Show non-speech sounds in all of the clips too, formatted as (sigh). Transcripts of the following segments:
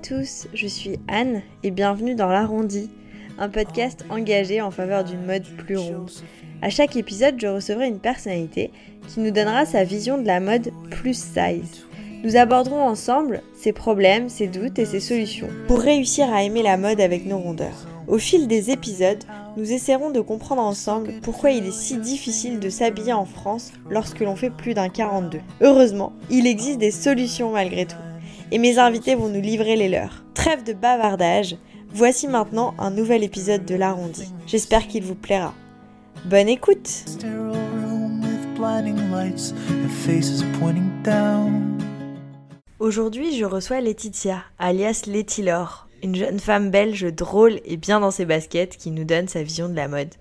tous, je suis Anne et bienvenue dans l'Arrondi, un podcast engagé en faveur d'une mode plus ronde. À chaque épisode, je recevrai une personnalité qui nous donnera sa vision de la mode plus size. Nous aborderons ensemble ses problèmes, ses doutes et ses solutions pour réussir à aimer la mode avec nos rondeurs. Au fil des épisodes, nous essaierons de comprendre ensemble pourquoi il est si difficile de s'habiller en France lorsque l'on fait plus d'un 42. Heureusement, il existe des solutions malgré tout et mes invités vont nous livrer les leurs. Trêve de bavardage, voici maintenant un nouvel épisode de l'arrondi. J'espère qu'il vous plaira. Bonne écoute Aujourd'hui, je reçois Laetitia, alias Laetylor, une jeune femme belge drôle et bien dans ses baskets qui nous donne sa vision de la mode.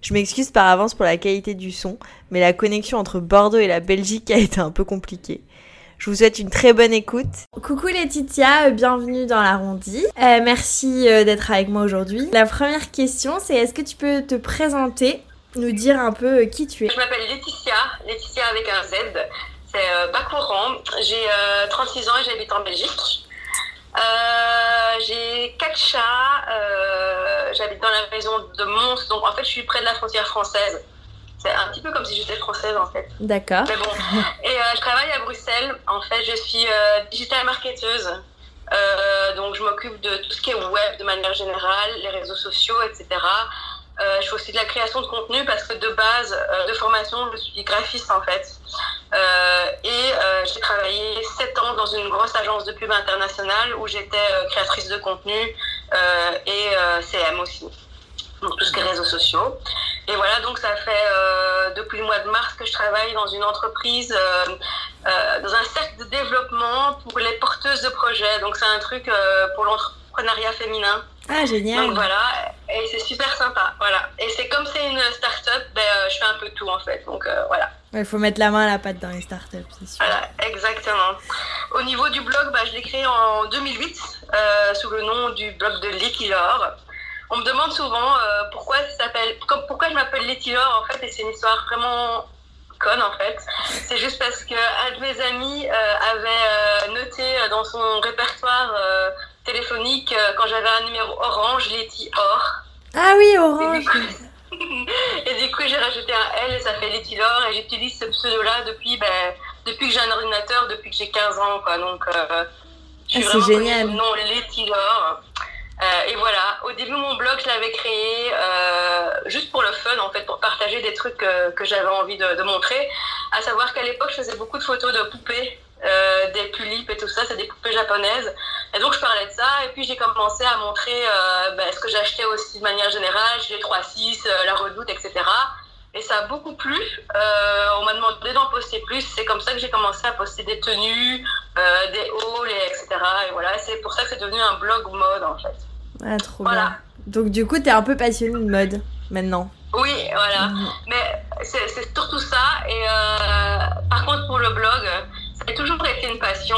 Je m'excuse par avance pour la qualité du son, mais la connexion entre Bordeaux et la Belgique a été un peu compliquée. Je vous souhaite une très bonne écoute. Coucou Laetitia, euh, bienvenue dans l'arrondi. Euh, merci euh, d'être avec moi aujourd'hui. La première question, c'est est-ce que tu peux te présenter, nous dire un peu qui tu es? Je m'appelle Laetitia, Laetitia avec un Z. C'est pas courant. J'ai 36 ans et j'habite en Belgique. j'ai quatre chats. j'habite dans la maison de Mons, donc en fait je suis près de la frontière française. C'est un petit peu comme si j'étais française en fait. D'accord. Mais bon. (laughs) Et euh, je travaille à Bruxelles. En fait, je suis euh, digital marketeuse. Euh, donc, je m'occupe de tout ce qui est web de manière générale, les réseaux sociaux, etc. je fais aussi de la création de contenu parce que de base, de formation, je suis graphiste en fait. et j'ai travaillé 7 ans dans une grosse agence de pub internationale où j'étais créatrice de contenu et CM aussi. Donc, tout ce qui est réseaux sociaux. Et voilà, donc ça fait euh, depuis le mois de mars que je travaille dans une entreprise, euh, euh, dans un cercle de développement pour les porteuses de projets. Donc c'est un truc pour l'entrepreneuriat féminin. Ah, génial. Donc voilà, et c'est super sympa. Voilà. Et c'est comme c'est une start-up, ben, je fais un peu tout en fait. Donc voilà. Il faut mettre la main à la pâte dans les startups, c'est sûr. Voilà, exactement. Au niveau du blog, bah, je l'ai créé en 2008 sous le nom du blog de Liquilor. On me demande souvent euh, pourquoi ça s'appelle, pourquoi je m'appelle Laetylor en fait, et c'est une histoire vraiment conne en fait. C'est juste parce que un de mes amis euh, avait euh, noté dans son répertoire téléphonique quand j'avais un numéro orange, Letty Or. Ah oui, orange. (laughs) Et du coup, j'ai rajouté un L et ça fait Laetylor et j'utilise ce pseudo-là depuis, ben, depuis que j'ai un ordinateur, depuis que j'ai 15 ans quoi. Donc, je suis ah, vraiment génial. Euh, et voilà, au début, mon blog, je l'avais créé euh, juste pour le fun, en fait, pour partager des trucs que j'avais envie de, montrer. À savoir qu'à l'époque, je faisais beaucoup de photos de poupées, euh, des tulipes et tout ça, c'est des poupées japonaises. Et donc, je parlais de ça. Et puis, j'ai commencé à montrer ben, ce que j'achetais aussi de manière générale les 3-6, la Redoute, etc. Et ça a beaucoup plu. on m'a demandé d'en poster plus. C'est comme ça que j'ai commencé à poster des tenues, des hauls, etc. Et voilà, c'est pour ça que c'est devenu un blog mode en fait. Ah, trop bien. Donc, du coup, t'es un peu passionnée de mode maintenant. Oui, voilà. Mhm. Mais c'est surtout ça. Et euh, par contre, pour le blog, ça a toujours été une passion.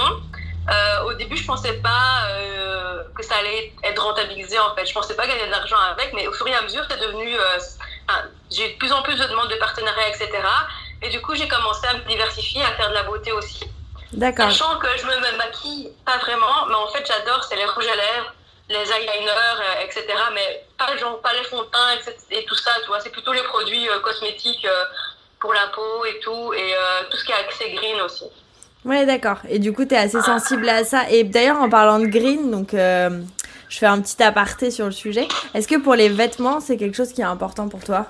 Euh, au début, je pensais pas euh, que ça allait être rentabilisé en fait. Je pensais pas gagner de l'argent avec, mais au fur et à mesure, c'est devenu. j'ai de plus en plus de demandes de partenariats, etc. Et du coup, j'ai commencé à me diversifier, à faire de la beauté aussi. D'accord. Sachant que je me maquille pas vraiment, mais en fait, j'adore, c'est les rouges à lèvres, les eyeliners, euh, etc. Mais pas, genre, pas les fonds de teint et tout ça, tu vois. C'est plutôt les produits euh, cosmétiques euh, pour la peau et tout, et tout ce qui est accès green aussi. Ouais, d'accord. Et du coup, tu es assez sensible à ça. Et d'ailleurs, en parlant de green, donc je fais un petit aparté sur le sujet. Est-ce que pour les vêtements, c'est quelque chose qui est important pour toi?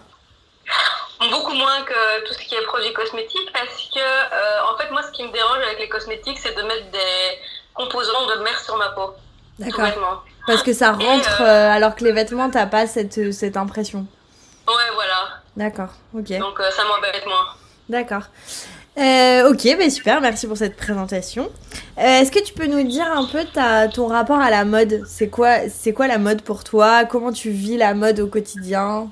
Beaucoup moins que tout ce qui est produits cosmétiques, parce que, en fait, moi, ce qui me dérange avec les cosmétiques, c'est de mettre des composants de mer sur ma peau. D'accord. Parce que ça rentre euh, euh, alors que les vêtements, t'as pas cette, cette impression. Ouais, voilà. D'accord, ok. Donc euh, ça m'embête moins. D'accord. ok, bah super, merci pour cette présentation. Est-ce que tu peux nous dire un peu ta, ton rapport à la mode? C'est quoi, c'est quoi la mode pour toi? Comment tu vis la mode au quotidien?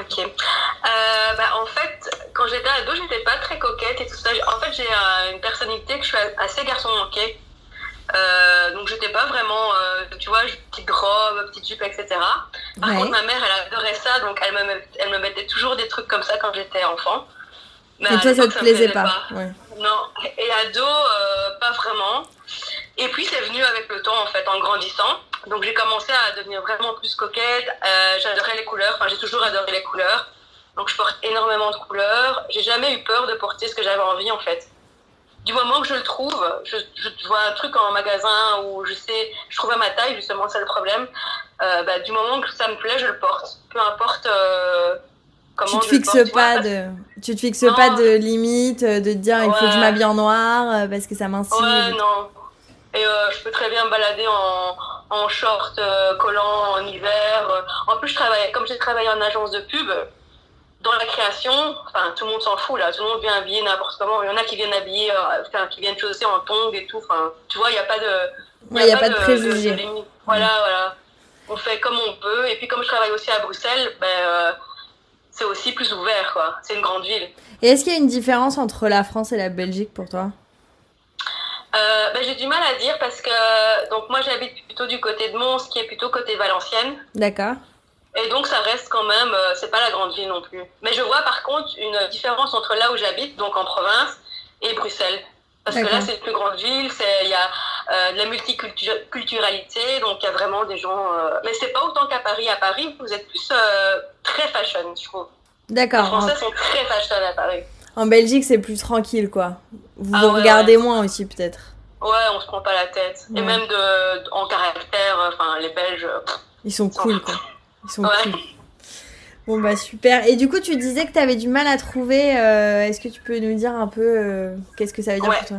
Ok. bah, en fait, quand j'étais ado, j'étais pas très coquette et tout ça. En fait, j'ai une personnalité que je suis assez garçon manqué. Euh, donc j'étais pas vraiment, euh, tu vois, petite robe, petite jupe, etc. Par contre, ma mère, elle adorait ça, donc elle me, elle me mettait toujours des trucs comme ça quand j'étais enfant. Mais et toi, ça te plaisait, pas, Non, et ado, euh, pas vraiment. Et puis c'est venu avec le temps en fait, en grandissant. Donc j'ai commencé à devenir vraiment plus coquette. J'adorais les couleurs, enfin j'ai toujours adoré les couleurs. Donc je porte énormément de couleurs. J'ai jamais eu peur de porter ce que j'avais envie en fait. Du moment que je le trouve, je, je vois un truc en magasin où je sais, je trouve à ma taille justement, c'est le problème. Euh, bah, du moment que ça me plaît, je le porte. Peu importe euh, comment tu te fixes pas de, tu te fixes pas de limite, de te dire il faut que je m'habille en noir parce que ça m'incite. Ouais, non. Et je peux très bien me balader en, en short collant en hiver. En plus, je travaille, comme j'ai travaillé en agence de pub, dans la création, enfin, tout le monde s'en fout là, tout le monde vient habiller n'importe comment. Il y en a qui viennent habiller, euh, enfin, qui viennent chausser en tongs et tout. Enfin, tu vois, il n'y a pas de. Il n'y a, pas de, préjugés. voilà, voilà. On fait comme on peut. Et puis, comme je travaille aussi à Bruxelles, ben, euh, c'est aussi plus ouvert, quoi. C'est une grande ville. Et est-ce qu'il y a une différence entre la France et la Belgique pour toi? Euh, ben, J'ai du mal à dire parce que donc moi j'habite plutôt du côté de Mons, qui est plutôt côté Valenciennes. D'accord. Et donc ça reste quand même, euh, c'est pas la grande ville non plus. Mais je vois par contre une différence entre là où j'habite, donc en province, et Bruxelles. Parce que là c'est une plus grande ville, il y a euh, de la multiculturalité, donc il y a vraiment des gens. Euh... Mais c'est pas autant qu'à Paris. À Paris, vous êtes plus très fashion, je trouve. D'accord. Les Français sont très fashion à Paris. En Belgique, c'est plus tranquille, quoi. Vous ah vous regardez moins aussi, peut-être. Ouais, on se prend pas la tête. Et même de, en caractère, enfin, les Belges. Ils sont cool, quoi. Ils sont cool. Bon bah super. Et du coup, tu disais que tu avais du mal à trouver. Euh, est-ce que tu peux nous dire un peu euh, qu'est-ce que ça veut dire pour toi?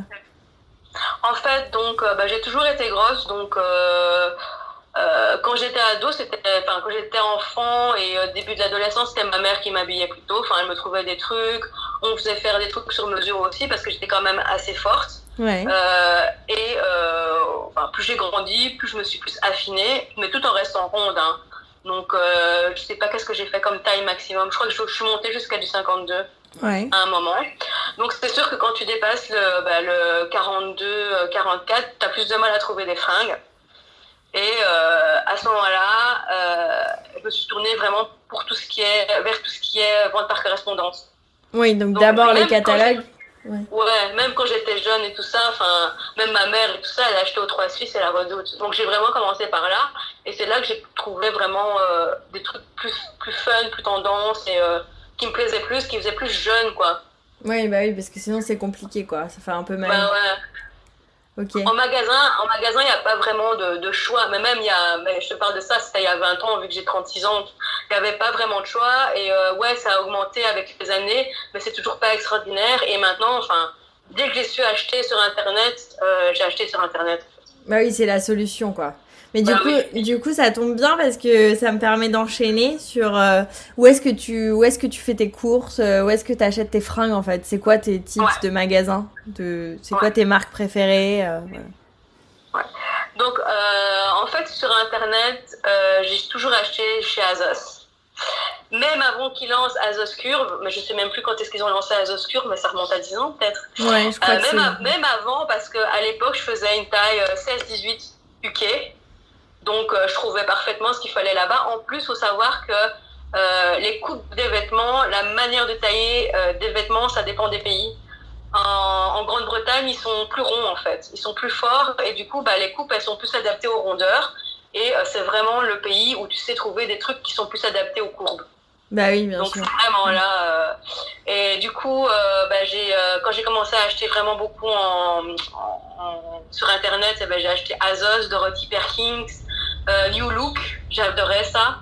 En fait, donc euh, bah, j'ai toujours été grosse. Donc quand j'étais ado, c'était, enfin quand j'étais enfant et début de l'adolescence, c'était ma mère qui m'habillait plutôt. Enfin, elle me trouvait des trucs. On faisait faire des trucs sur mesure aussi parce que j'étais quand même assez forte. Ouais. et plus j'ai grandi, plus je me suis plus affinée, mais tout en restant ronde. Hein. Donc, euh, je sais pas qu'est-ce que j'ai fait comme taille maximum. Je crois que je, suis montée jusqu'à du 52 ouais. à un moment. Donc, c'est sûr que quand tu dépasses le, bah, le 42, 44, tu as plus de mal à trouver des fringues. Et euh, à ce moment-là, euh, je me suis tournée vraiment pour tout ce qui est, vers tout ce qui est vente par correspondance. Oui, donc, d'abord les catalogues. Ouais. ouais. même quand j'étais jeune et tout ça, enfin, même ma mère et tout ça, elle a acheté aux Trois Suisses et la Redoute. Donc j'ai vraiment commencé par là. Et c'est là que j'ai trouvé vraiment euh, des trucs plus, plus fun, plus tendance et euh, qui me plaisaient plus, qui faisaient plus jeune, quoi. Oui, bah oui, parce que sinon c'est compliqué, quoi. Ça fait un peu mal. Bah ouais. En magasin, en magasin, il n'y a pas vraiment de, de, choix. Mais même, il y a, mais je te parle de ça, c'était il y a 20 ans, vu que j'ai 36 ans. Avait pas vraiment de choix. Et euh, ouais, ça a augmenté avec les années, mais c'est toujours pas extraordinaire. Et maintenant, enfin, dès que j'ai su acheter sur Internet, euh, j'ai acheté sur Internet. Bah oui, c'est la solution, quoi. Mais du, bah coup, du coup, ça tombe bien parce que ça me permet d'enchaîner sur euh, où est-ce que tu où est-ce que tu fais tes courses, où est-ce que tu achètes tes fringues en fait? C'est quoi tes tips de magasins de c'est quoi tes marques préférées euh, ouais. Donc en fait sur internet, j'ai toujours acheté chez Azos. Même avant qu'ils lancent Azos Curve, mais je sais même plus quand est-ce qu'ils ont lancé Azos Curve, mais ça remonte à 10 ans peut-être. Ouais, je crois même, même avant, parce qu'à l'époque, je faisais une taille 16-18 UK. Donc, euh, je trouvais parfaitement ce qu'il fallait là-bas. En plus, il faut savoir que euh, les coupes des vêtements, la manière de tailler euh, des vêtements, ça dépend des pays. En, Grande-Bretagne, ils sont plus ronds en fait, ils sont plus forts et du coup, bah, les coupes, elles sont plus adaptées aux rondeurs. Et c'est vraiment le pays où tu sais trouver des trucs qui sont plus adaptés aux courbes. Bah oui, bien Donc, sûr. vraiment là. et du coup, bah, j'ai, quand j'ai commencé à acheter vraiment beaucoup en, sur Internet, eh ben, j'ai acheté Azos, Dorothy Perkins, euh, New Look, j'adorais ça.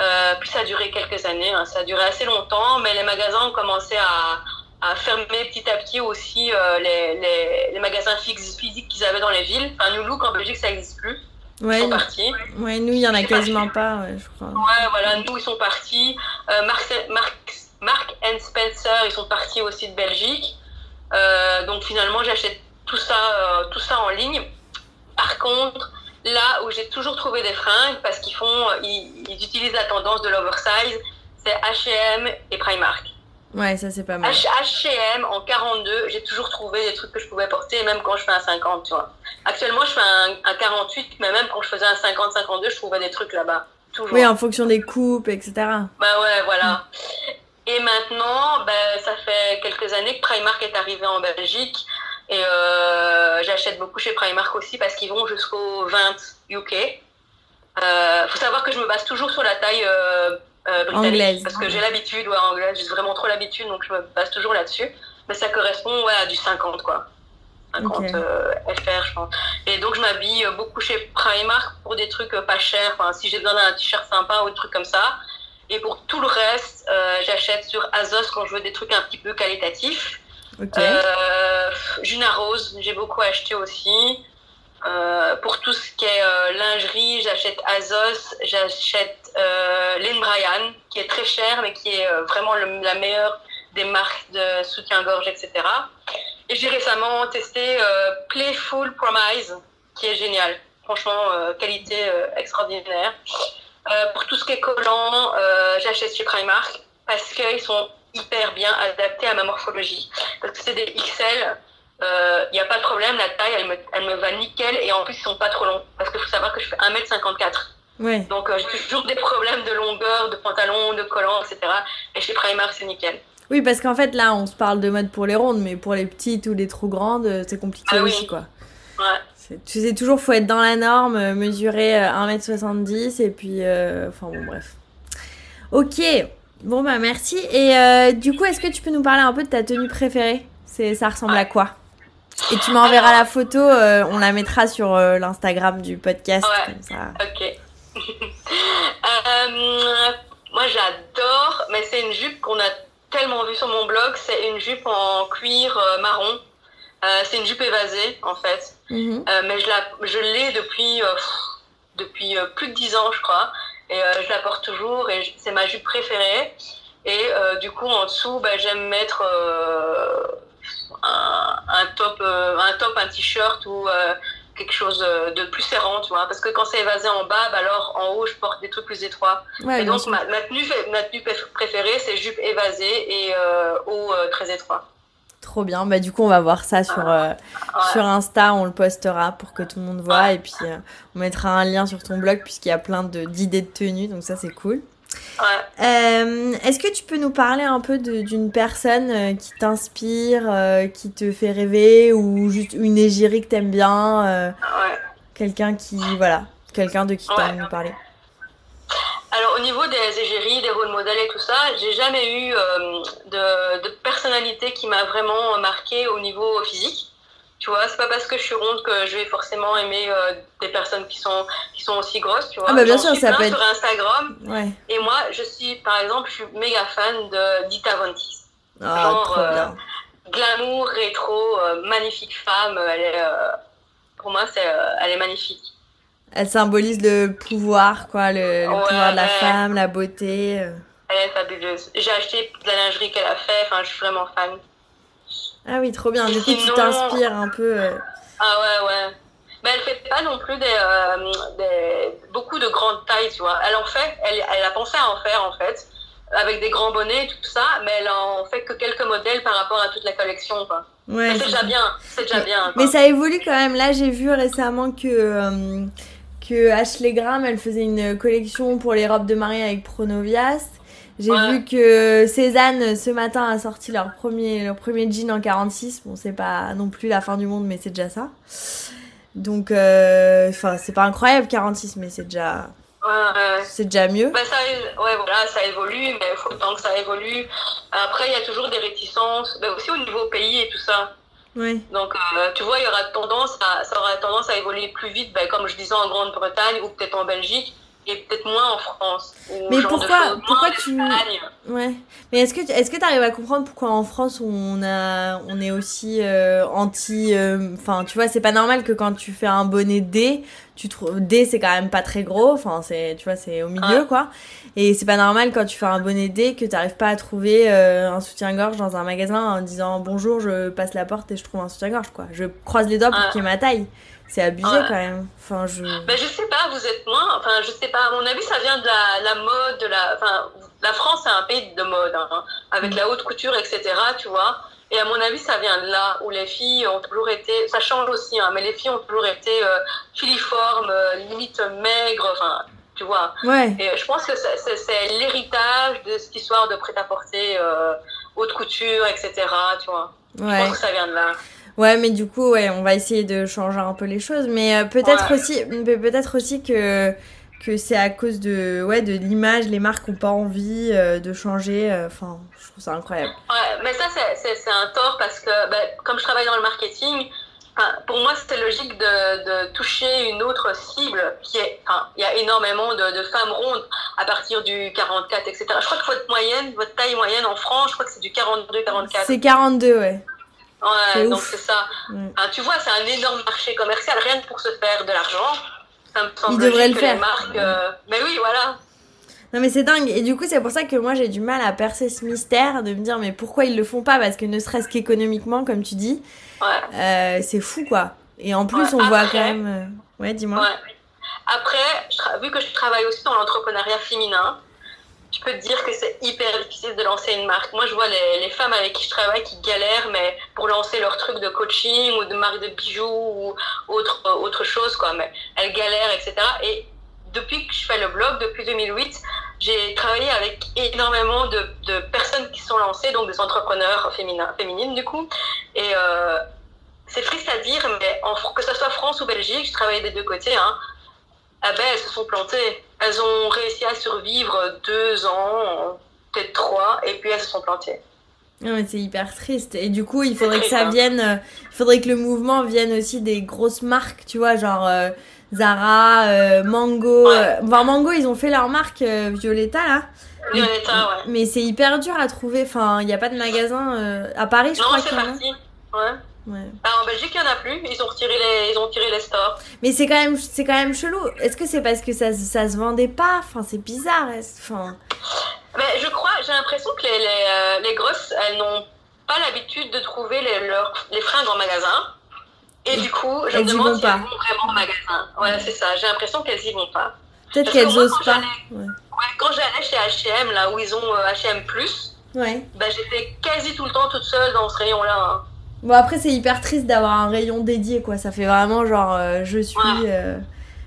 Euh, puis ça a duré quelques années, hein. ça a duré assez longtemps, mais les magasins ont commencé à, à fermer petit à petit aussi euh, les, les, les, magasins physiques qu'ils avaient dans les villes. Enfin, New Look en Belgique, ça n'existe plus. Ouais, ils sont partis. Ouais, nous, il y en a quasiment pas, ouais, je crois. Ouais, voilà, nous, ils sont partis. Euh, and Spencer, ils sont partis aussi de Belgique. Euh, donc finalement, j'achète tout ça, euh, tout ça en ligne. Par contre, Là où j'ai toujours trouvé des fringues, parce qu'ils font, ils, ils, utilisent la tendance de l'oversize, c'est H&M et Primark. Ouais, ça c'est pas mal. H&M en 42, j'ai toujours trouvé des trucs que je pouvais porter, même quand je fais un 50, tu vois. Actuellement, je fais un, un 48, mais même quand je faisais un 50-52, je trouvais des trucs là-bas. Toujours. Oui, en fonction des coupes, etc. Bah ouais, voilà. Et maintenant, bah, ça fait quelques années que Primark est arrivé en Belgique. Et euh, j'achète beaucoup chez Primark aussi parce qu'ils vont jusqu'au 20 UK. Il faut savoir que je me base toujours sur la taille britannique. Anglaise. Parce que j'ai l'habitude, ouais, anglaise, j'ai vraiment trop l'habitude, donc je me base toujours là-dessus. Mais ça correspond ouais, à du 50, quoi. 50 FR, je pense. Et donc, je m'habille beaucoup chez Primark pour des trucs pas chers. Enfin, si j'ai besoin d'un t-shirt sympa ou des trucs comme ça. Et pour tout le reste, euh, j'achète sur Azos quand je veux des trucs un petit peu qualitatifs. Euh, Juna Rose, j'ai beaucoup acheté aussi. Euh, pour tout ce qui est lingerie, j'achète Azos, j'achète Lynn Bryan, qui est très cher, mais qui est vraiment la meilleure des marques de soutien-gorge, etc. Et j'ai récemment testé Playful Promise, qui est génial. Franchement, qualité extraordinaire. Euh, pour tout ce qui est collant, euh, j'achète chez Primark parce qu'ils sont hyper bien adaptés à ma morphologie. Parce que c'est des XL, il euh, n'y a pas de problème, la taille, elle me, elle me, va nickel et en plus, ils sont pas trop longs. Parce qu'il faut savoir que je fais 1m54. Ouais. Donc, j'ai toujours des problèmes de longueur, de pantalon, de collant, etc. Et chez Primark, c'est nickel. Oui, parce qu'en fait, là, on se parle de mode pour les rondes, mais pour les petites ou les trop grandes, c'est compliqué ah aussi, quoi. Ouais. Tu sais toujours, faut être dans la norme, euh, mesurer 1m70 euh, et puis. Euh, enfin bon, bref. Ok, bon bah merci. Et du coup, est-ce que tu peux nous parler un peu de ta tenue préférée? Ça ressemble à quoi? Et tu m'enverras la photo, on la mettra sur l'Instagram du podcast. Ouais, comme ça. ok. Moi j'adore, mais c'est une jupe qu'on a tellement vue sur mon blog, c'est une jupe en cuir marron. c'est une jupe évasée en fait. Mhm. Euh, mais je, la, je l'ai depuis, euh, depuis euh, plus de 10 ans, je crois. Et je la porte toujours et c'est ma jupe préférée. Et du coup, en dessous, bah, j'aime mettre un, un, top, un top, un t-shirt ou quelque chose de plus serrant, tu vois. Parce que quand c'est évasé en bas, bah alors en haut, je porte des trucs plus étroits. et donc, ma, ma, tenue, ma tenue préférée, c'est jupe évasée et haut très étroit. Trop bien. Bah, du coup, on va voir ça sur, euh, sur Insta. On le postera pour que tout le monde voit. Et puis, euh, on mettra un lien sur ton blog puisqu'il y a plein d'idées de, tenues. Donc, ça, c'est cool. Euh, Est-ce que tu peux nous parler un peu d'une personne euh, qui t'inspire, qui te fait rêver ou juste une égérie que t'aimes bien Quelqu'un qui, voilà, quelqu'un de qui tu as nous parler? Alors au niveau des égéries, des rôles modèles et tout ça, j'ai jamais eu euh, de, personnalité qui m'a vraiment marqué au niveau physique. Tu vois, c'est pas parce que je suis ronde que je vais forcément aimer euh, des personnes qui sont qui sont aussi grosses, tu vois. Ah bah bien sûr, ça peut sur Instagram. Ouais. Et moi, je suis par exemple, je suis méga fan de Dita Von Ah, Genre, trop euh, glamour, rétro, magnifique femme, elle est pour moi c'est elle est magnifique elle symbolise le pouvoir, quoi, le, pouvoir de la femme, la beauté. Euh. Elle est fabuleuse. J'ai acheté de la lingerie qu'elle a fait, enfin, je suis vraiment fan. Ah oui, trop bien. Du coup, tu t'inspires un peu. Euh. Ah ouais, ouais. Mais elle fait pas non plus euh, des, beaucoup de grandes tailles, tu vois. Elle en fait, elle, elle a pensé à en faire, en fait, avec des grands bonnets et tout ça, mais elle en fait que quelques modèles par rapport à toute la collection, quoi. Ouais, c'est déjà bien, c'est déjà bien. Mais ça évolue quand même. Là, j'ai vu récemment que que Ashley Graham, elle faisait une collection pour les robes de mariée avec Pronovias. J'ai vu que Cézanne, ce matin, a sorti leur premier, leur premier jean en 46. Bon, c'est pas non plus la fin du monde, mais c'est déjà ça. Donc, euh, enfin, c'est pas incroyable 46, mais c'est déjà. C'est déjà mieux. Bah, ça, ouais, voilà, ça évolue, mais il faut tant que ça évolue. Après, il y a toujours des réticences, mais aussi au niveau pays et tout ça. Donc, euh, tu vois, il y aura tendance à, ça aura tendance à évoluer plus vite, ben, comme je disais, en Grande-Bretagne ou peut-être en Belgique et peut-être moins en France. Mais pourquoi, pourquoi tu. Ouais. Mais est-ce que est-ce que tu arrives à comprendre pourquoi en France on a on est aussi euh, anti. Euh, enfin, tu vois, c'est pas normal que quand tu fais un bonnet D, tu trouves D c'est quand même pas très gros. Enfin, c'est tu vois, c'est au milieu quoi. Et c'est pas normal quand tu fais un bonnet D que t'arrives pas à trouver euh, un soutien-gorge dans un magasin en disant bonjour, je passe la porte et je trouve un soutien-gorge quoi. Je croise les doigts pour qu'il y ait ma taille. C'est abusé quand même. Enfin, je... Ben, je sais pas, vous êtes moins. Enfin, je sais pas. À mon avis, ça vient de la, mode, de la. Enfin, la France, c'est un pays de mode, hein, avec la haute couture, etc. Tu vois. Et à mon avis, ça vient de là, où les filles ont toujours été. Ça change aussi, hein, mais les filles ont toujours été euh, filiformes, euh, limite maigres. Enfin, tu vois. Ouais. Et je pense que c'est l'héritage de cette histoire de prêt-à-porter, euh, haute couture, etc. Tu vois. Je pense que ça vient de là. Ouais, mais du coup, ouais, on va essayer de changer un peu les choses. Mais euh, peut-être Ouais. aussi, peut-être aussi que que c'est à cause de ouais de l'image, les marques ont pas envie euh, de changer. euh, Enfin, je trouve ça incroyable. Ouais, mais ça, c'est- un tort parce que, ben, comme je travaille dans le marketing, pour moi, c'était logique de, de toucher une autre cible qui est. Il y a énormément de, de femmes rondes à partir du 44, etc. Je crois que votre moyenne, votre taille moyenne en France, je crois que c'est du 42-44. C'est 42, ouais. Ouais, donc c'est ça. Enfin, tu vois, c'est un énorme marché commercial, rien que pour se faire de l'argent. Ça me semble devraient logique le que les faire. marques. euh, Mais oui, voilà. Non mais c'est dingue et du coup c'est pour ça que moi j'ai du mal à percer ce mystère de me dire mais pourquoi ils le font pas? Parce que ne serait-ce qu'économiquement comme tu dis Ouais. euh, c'est fou quoi et en plus Ouais, on voit quand même euh, ouais dis-moi. Après, je tra- vu que je travaille aussi dans l'entrepreneuriat féminin, je peux te dire que c'est hyper difficile de lancer une marque. Moi, je vois les, les femmes avec qui je travaille qui galèrent, mais pour lancer leur truc de coaching ou de marque de bijoux ou autre, autre chose, quoi. Mais elles galèrent, etc. Et depuis que je fais le blog, depuis 2008, j'ai travaillé avec énormément de, de personnes qui sont lancées, donc des entrepreneurs féminins, féminines, du coup. Et euh, c'est triste à dire, mais que ce soit France ou Belgique, je travaillais des deux côtés, hein, ah ben, elles se sont plantées. Elles ont réussi à survivre deux ans, peut-être trois, et puis elles se sont plantées. Non, mais c'est hyper triste et du coup il faudrait que ça hein. vienne euh, il faudrait que le mouvement vienne aussi des grosses marques tu vois genre euh, Zara euh, Mango Ouais. enfin Mango ils ont fait leur marque Violetta là Mais- Violetta, ouais. mais c'est hyper dur à trouver enfin il n'y a pas de magasin à Paris je Non, crois c'est en a parti. Ouais. Ouais. Ah, en Belgique, il n'y en a plus. Ils ont retiré les, ils ont retiré les stores. Mais c'est quand même, c'est quand même chelou. Est-ce que c'est parce que ça, ça se vendait pas? Enfin, c'est bizarre. Enfin, Mais je crois, j'ai l'impression que les, les, euh, les grosses, elles n'ont pas l'habitude de trouver les, leurs, les fringues en magasin. Et du coup, je Elles me demande vont si pas. elles vont vraiment au magasin. Voilà, c'est ça. J'ai l'impression qu'elles y vont pas. peut-être qu'elles osent pas. Ouais. Ouais, quand j'allais chez H&M, là où ils ont H&M+, Ouais. bah, j'étais quasi tout le temps toute seule dans ce rayon-là. hein. Bon après, c'est hyper triste d'avoir un rayon dédié, quoi. Ça fait vraiment genre, euh, je suis, Ouais. euh,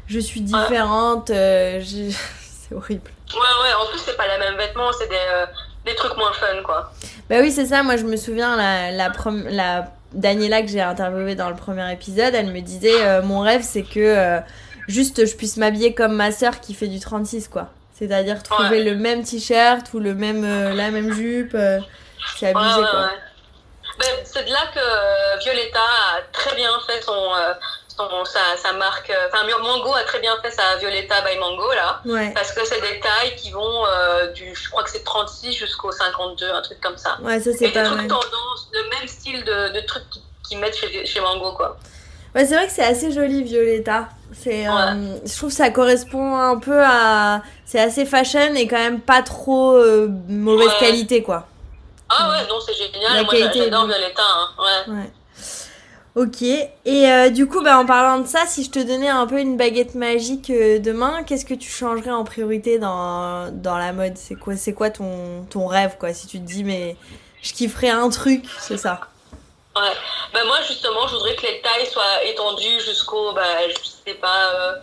je suis différente. euh, j'ai- (laughs) c'est horrible. Ouais, ouais, en plus, c'est pas les mêmes vêtements, c'est des, euh, des trucs moins fun, quoi. Bah oui, c'est ça. Moi, je me souviens la, la, prom- la Daniela que j'ai interviewée dans le premier épisode, elle me disait, euh, mon rêve, c'est que euh, juste je puisse m'habiller comme ma sœur qui fait du 36, quoi. C'est-à-dire trouver Ouais. le même t-shirt ou le même, euh, la même jupe. euh, c'est Ouais, abusé, ouais, quoi. Ben, c'est de là que euh, Violetta a très bien fait son, euh, son, sa, sa marque. euh, Enfin, Mango a très bien fait sa Violetta by Mango, là. Ouais. Parce que c'est des tailles qui vont euh, du, je crois que c'est 36 jusqu'au 52, un truc comme ça. Ouais, ça c'est des pas trucs mal. tendance, le même style de, de trucs qui- qu'ils mettent chez, chez Mango, quoi. Ouais, c'est vrai que c'est assez joli, Violetta. C'est, euh, je trouve que ça correspond un peu à. C'est assez fashion et quand même pas trop euh, mauvaise Ouais. qualité, quoi. Ah ouais, non, c'est génial. La Moi, j'adore. Violetta, hein. ouais. Ouais. Ok. Et euh, du coup, bah, en parlant de ça, si je te donnais un peu une baguette magique euh, demain, qu'est-ce que tu changerais en priorité dans, dans la mode? C'est quoi, c'est quoi ton, ton rêve, quoi? Si tu te dis, mais je kifferais un truc, c'est ça. Ouais. Ben moi, justement, je voudrais que les tailles soient étendues jusqu'au, ben, je sais pas, euh,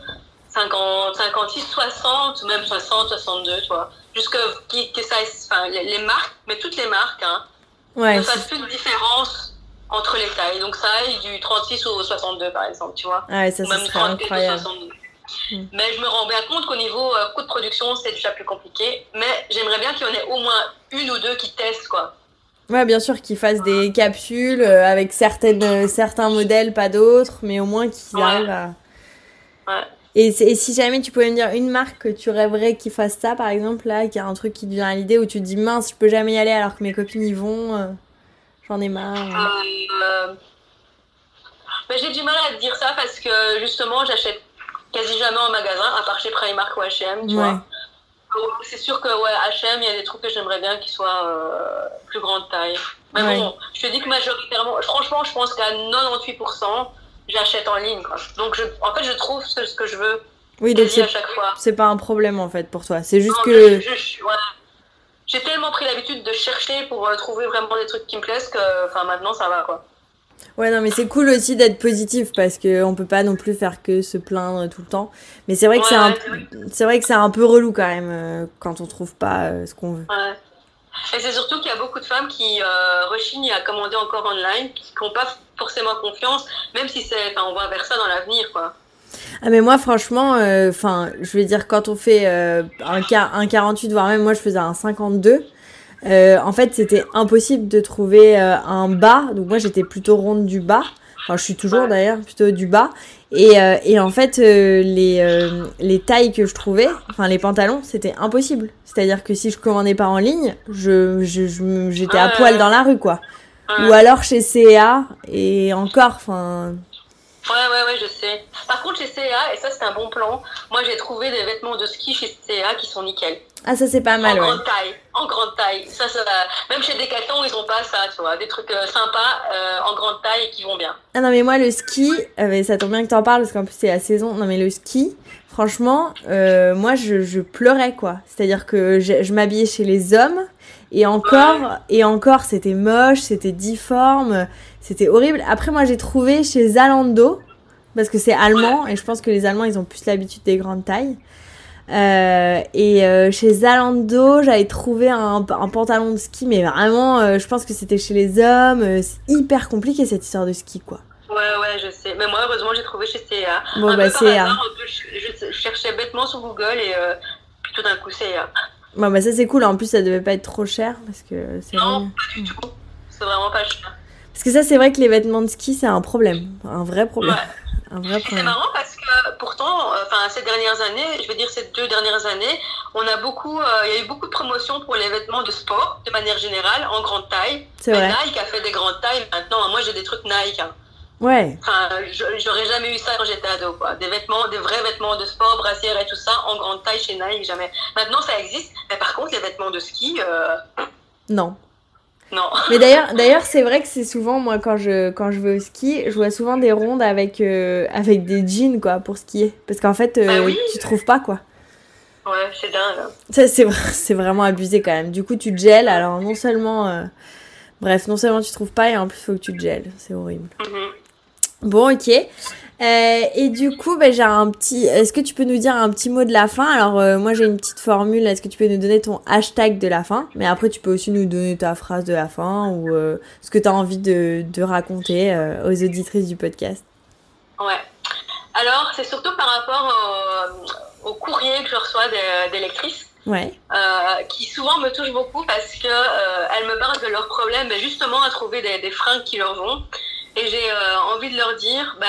50, 56, 60, même 60, 62, tu vois. Jusque qui- que ça, enfin, les, les marques, mais toutes les marques, hein, Ouais. ne fassent plus de différence entre les tailles. Donc ça aille du 36 au 62, par exemple, tu vois. Ah ouais, ça, Ou même serait 34 au incroyable. 62. Mm. Mais je me rends bien compte qu'au niveau euh, coût de production, c'est déjà plus compliqué. Mais j'aimerais bien qu'il y en ait au moins une ou deux qui testent, quoi. Ouais, bien sûr qu'ils fassent des capsules euh, avec certaines, euh, certains modèles, pas d'autres, mais au moins qu'ils Ouais. arrivent à. Ouais. Et, si jamais tu pouvais me dire une marque que tu rêverais qu'ils fasse ça, par exemple, là, qu'il y a un truc qui te vient à l'idée où tu te dis mince, je peux jamais y aller alors que mes copines y vont, euh, j'en ai marre. Euh, mais j'ai du mal à te dire ça parce que justement, j'achète quasi jamais en magasin, à part chez Primark ou H&M, tu Ouais. vois. C'est sûr que ouais, H&M, il y a des trucs que j'aimerais bien qu'ils soient euh, plus grande taille. Mais Ouais. bon, je te dis que majoritairement, franchement, je pense qu'à 98%, j'achète en ligne. Quoi. Donc, je, en fait, je trouve ce, ce que je veux Oui, donc c'est à chaque fois. c'est pas un problème en fait pour toi. C'est juste Non, que. ouais. J'ai tellement pris l'habitude de chercher pour euh, trouver vraiment des trucs qui me plaisent que maintenant, ça va. quoi. Ouais, non, mais c'est cool aussi d'être positif parce que on peut pas non plus faire que se plaindre tout le temps. Mais c'est vrai que Ouais, c'est un, ouais, vrai. c'est vrai que c'est un peu relou quand même euh, quand on trouve pas euh, ce qu'on veut. Ouais. Et c'est surtout qu'il y a beaucoup de femmes qui euh, rechignent à commander encore online, qui n'ont pas forcément confiance, même si c'est, on va vers ça dans l'avenir, quoi. Ah mais moi franchement, euh, enfin, je veux dire quand on fait euh, un, un 48 voire même moi je faisais un 52, euh, en fait c'était impossible de trouver euh, un bas. Donc moi j'étais plutôt ronde du bas. Enfin je suis toujours d'ailleurs plutôt du bas. Et, et en fait les les tailles que je trouvais, enfin les pantalons c'était impossible. C'est-à-dire que si je commandais pas en ligne, je j'étais je, à poil dans la rue quoi. Ou alors chez CA et encore, enfin. Ouais, ouais, ouais, je sais. Par contre, chez CA, et ça c'est un bon plan, moi j'ai trouvé des vêtements de ski chez CA qui sont nickel. Ah, ça c'est pas mal, en ouais. grande taille, en grande taille. Ça, ça va. Même chez Decathlon, ils ont pas ça, tu vois. Des trucs euh, sympas, euh, en grande taille et qui vont bien. Ah non, mais moi le ski, euh, mais ça tombe bien que t'en parles parce qu'en plus c'est la saison. Non, mais le ski, franchement, moi je, je pleurais quoi. C'est-à-dire que je, je m'habillais chez les hommes et encore, et encore c'était moche, c'était difforme, c'était horrible. Après, moi j'ai trouvé chez Zalando, parce que c'est allemand et je pense que les Allemands ils ont plus l'habitude des grandes tailles. Euh, et euh, chez Zalando, j'avais trouvé un, un pantalon de ski, mais vraiment, euh, je pense que c'était chez les hommes. euh, c'est hyper compliqué cette histoire de ski, quoi. Ouais, ouais, je sais. Mais moi, heureusement, j'ai trouvé chez CA. Bon, un bah, peu par hasard, je cherchais bêtement sur Google et euh, puis tout d'un coup, CA. Bon, bah ça c'est cool. En plus, ça devait pas être trop cher parce que c'est Non, vraiment... pas du tout. C'est vraiment pas cher. Parce que ça, c'est vrai que les vêtements de ski, c'est un problème, un vrai problème, Ouais. un vrai Et C'est problème. marrant parce que pourtant, euh, ces dernières années, je veux dire ces deux dernières années, on a beaucoup, euh, il y a eu beaucoup de promotions pour les vêtements de sport de manière générale en grande taille. C'est vrai. Nike a fait des grandes tailles maintenant. Moi j'ai des trucs Nike. hein. Ouais. Enfin, j'aurais jamais eu ça quand j'étais ado, quoi. Des vêtements, des vrais vêtements de sport, brassières et tout ça en grande taille chez Nike, jamais. Maintenant ça existe, mais par contre les vêtements de ski, euh, Non. non. Mais d'ailleurs, d'ailleurs, c'est vrai que c'est souvent moi quand je quand je vais au ski, je vois souvent des rondes avec euh, avec des jeans quoi pour skier, parce qu'en fait, euh, Bah oui. tu trouves pas quoi. Ouais, c'est dingue. hein. Ça c'est vra- c'est vraiment abusé quand même. Du coup, tu te gèles. Alors non seulement, euh, bref, non seulement tu trouves pas et en plus faut que tu te gèles. C'est horrible. Mhm. Bon, ok. Euh, et du coup, bah, j'ai un petit. Est-ce que tu peux nous dire un petit mot de la fin? Alors, euh, moi, j'ai une petite formule. Est-ce que tu peux nous donner ton hashtag de la fin? Mais après, tu peux aussi nous donner ta phrase de la fin ou euh, ce que tu as envie de, de raconter aux auditrices du podcast. Ouais. Alors, c'est surtout par rapport au, au courrier que je reçois des, des lectrices, Ouais. qui souvent me touchent beaucoup parce que euh, elles me parlent de leurs problèmes, justement à trouver des, des fringues qui leur vont. Et j'ai euh, envie de leur dire, bah,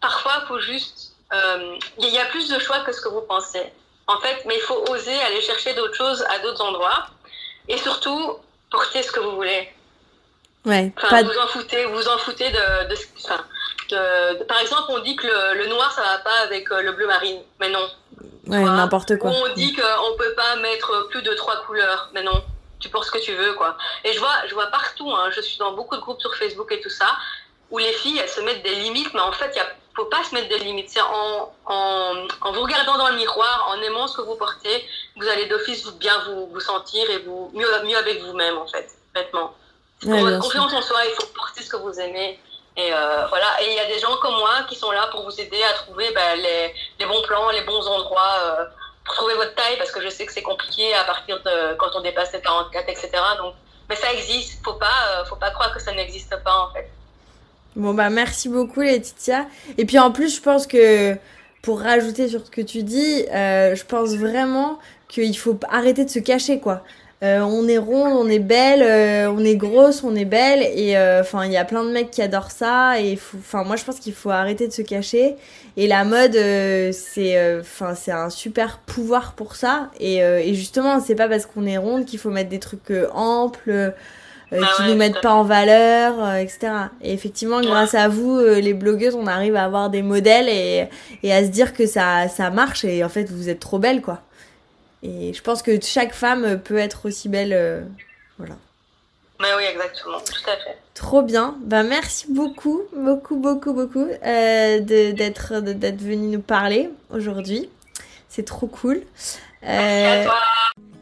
parfois, il faut juste. euh, Il y a plus de choix que ce que vous pensez. En fait, mais il faut oser aller chercher d'autres choses à d'autres endroits. Et surtout, porter ce que vous voulez. Ouais. Enfin, Pas... vous en foutez, vous en foutez de, de, de- de- par exemple, on dit que le, le noir ça va pas avec euh, le bleu marine, mais non. Ouais, n'importe quoi. Ou on dit qu'on peut pas mettre plus de trois couleurs, mais non. Tu portes ce que tu veux, quoi. Et je vois, je vois partout, hein, je suis dans beaucoup de groupes sur Facebook et tout ça, où les filles, elles se mettent des limites, mais en fait, il faut pas se mettre des limites. C'est en, en, en vous regardant dans le miroir, en aimant ce que vous portez, vous allez d'office bien vous, vous sentir et vous mieux, mieux avec vous-même, en fait, bêtement. Ouais, Pour bien votre confiance en soi, il faut porter ce que vous aimez. Et euh, voilà. Et il y a des gens comme moi qui sont là pour vous aider à trouver bah, les, les bons plans, les bons endroits euh, trouver votre taille, parce que je sais que c'est compliqué à partir de quand on dépasse les 44, etc. Donc, mais ça existe. Faut pas, euh, faut pas croire que ça n'existe pas en fait. Bon bah merci beaucoup Laetitia. Et puis en plus je pense que pour rajouter sur ce que tu dis, euh, je pense vraiment qu'il faut arrêter de se cacher quoi. Euh, on est ronde, on est belle, euh, on est grosse, on est belle et euh, enfin il y a plein de mecs qui adorent ça et enfin moi je pense qu'il faut arrêter de se cacher et la mode euh, c'est enfin c'est un super pouvoir pour ça et, euh, et justement c'est pas parce qu'on est ronde qu'il faut mettre des trucs euh, amples euh, euh, Ah qui ouais, nous mettent pas en valeur, euh, etc. Et effectivement, grâce à vous, euh, les blogueuses, on arrive à avoir des modèles et, et à se dire que ça, ça marche et en fait, vous êtes trop belle, quoi. Et je pense que chaque femme peut être aussi belle. euh, voilà. Mais oui, exactement, tout à fait. Trop bien. Ben, merci beaucoup, beaucoup, beaucoup, beaucoup euh, de- d'être de- d'être venu nous parler aujourd'hui. C'est trop cool. Merci à Euh, toi.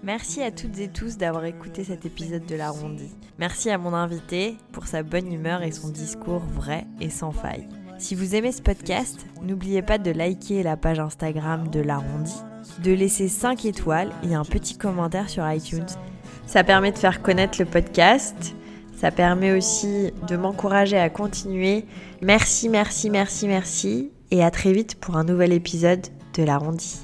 Merci à toutes et tous d'avoir écouté cet épisode de l'Arrondi. Merci à mon invité pour sa bonne humeur et son discours vrai et sans faille. Si vous aimez ce podcast, n'oubliez pas de liker la page Instagram de l'Arrondi, de laisser 5 étoiles et un petit commentaire sur iTunes. Ça permet de faire connaître le podcast. Ça permet aussi de m'encourager à continuer. Merci, merci, merci, merci. Et à très vite pour un nouvel épisode de l'arrondi.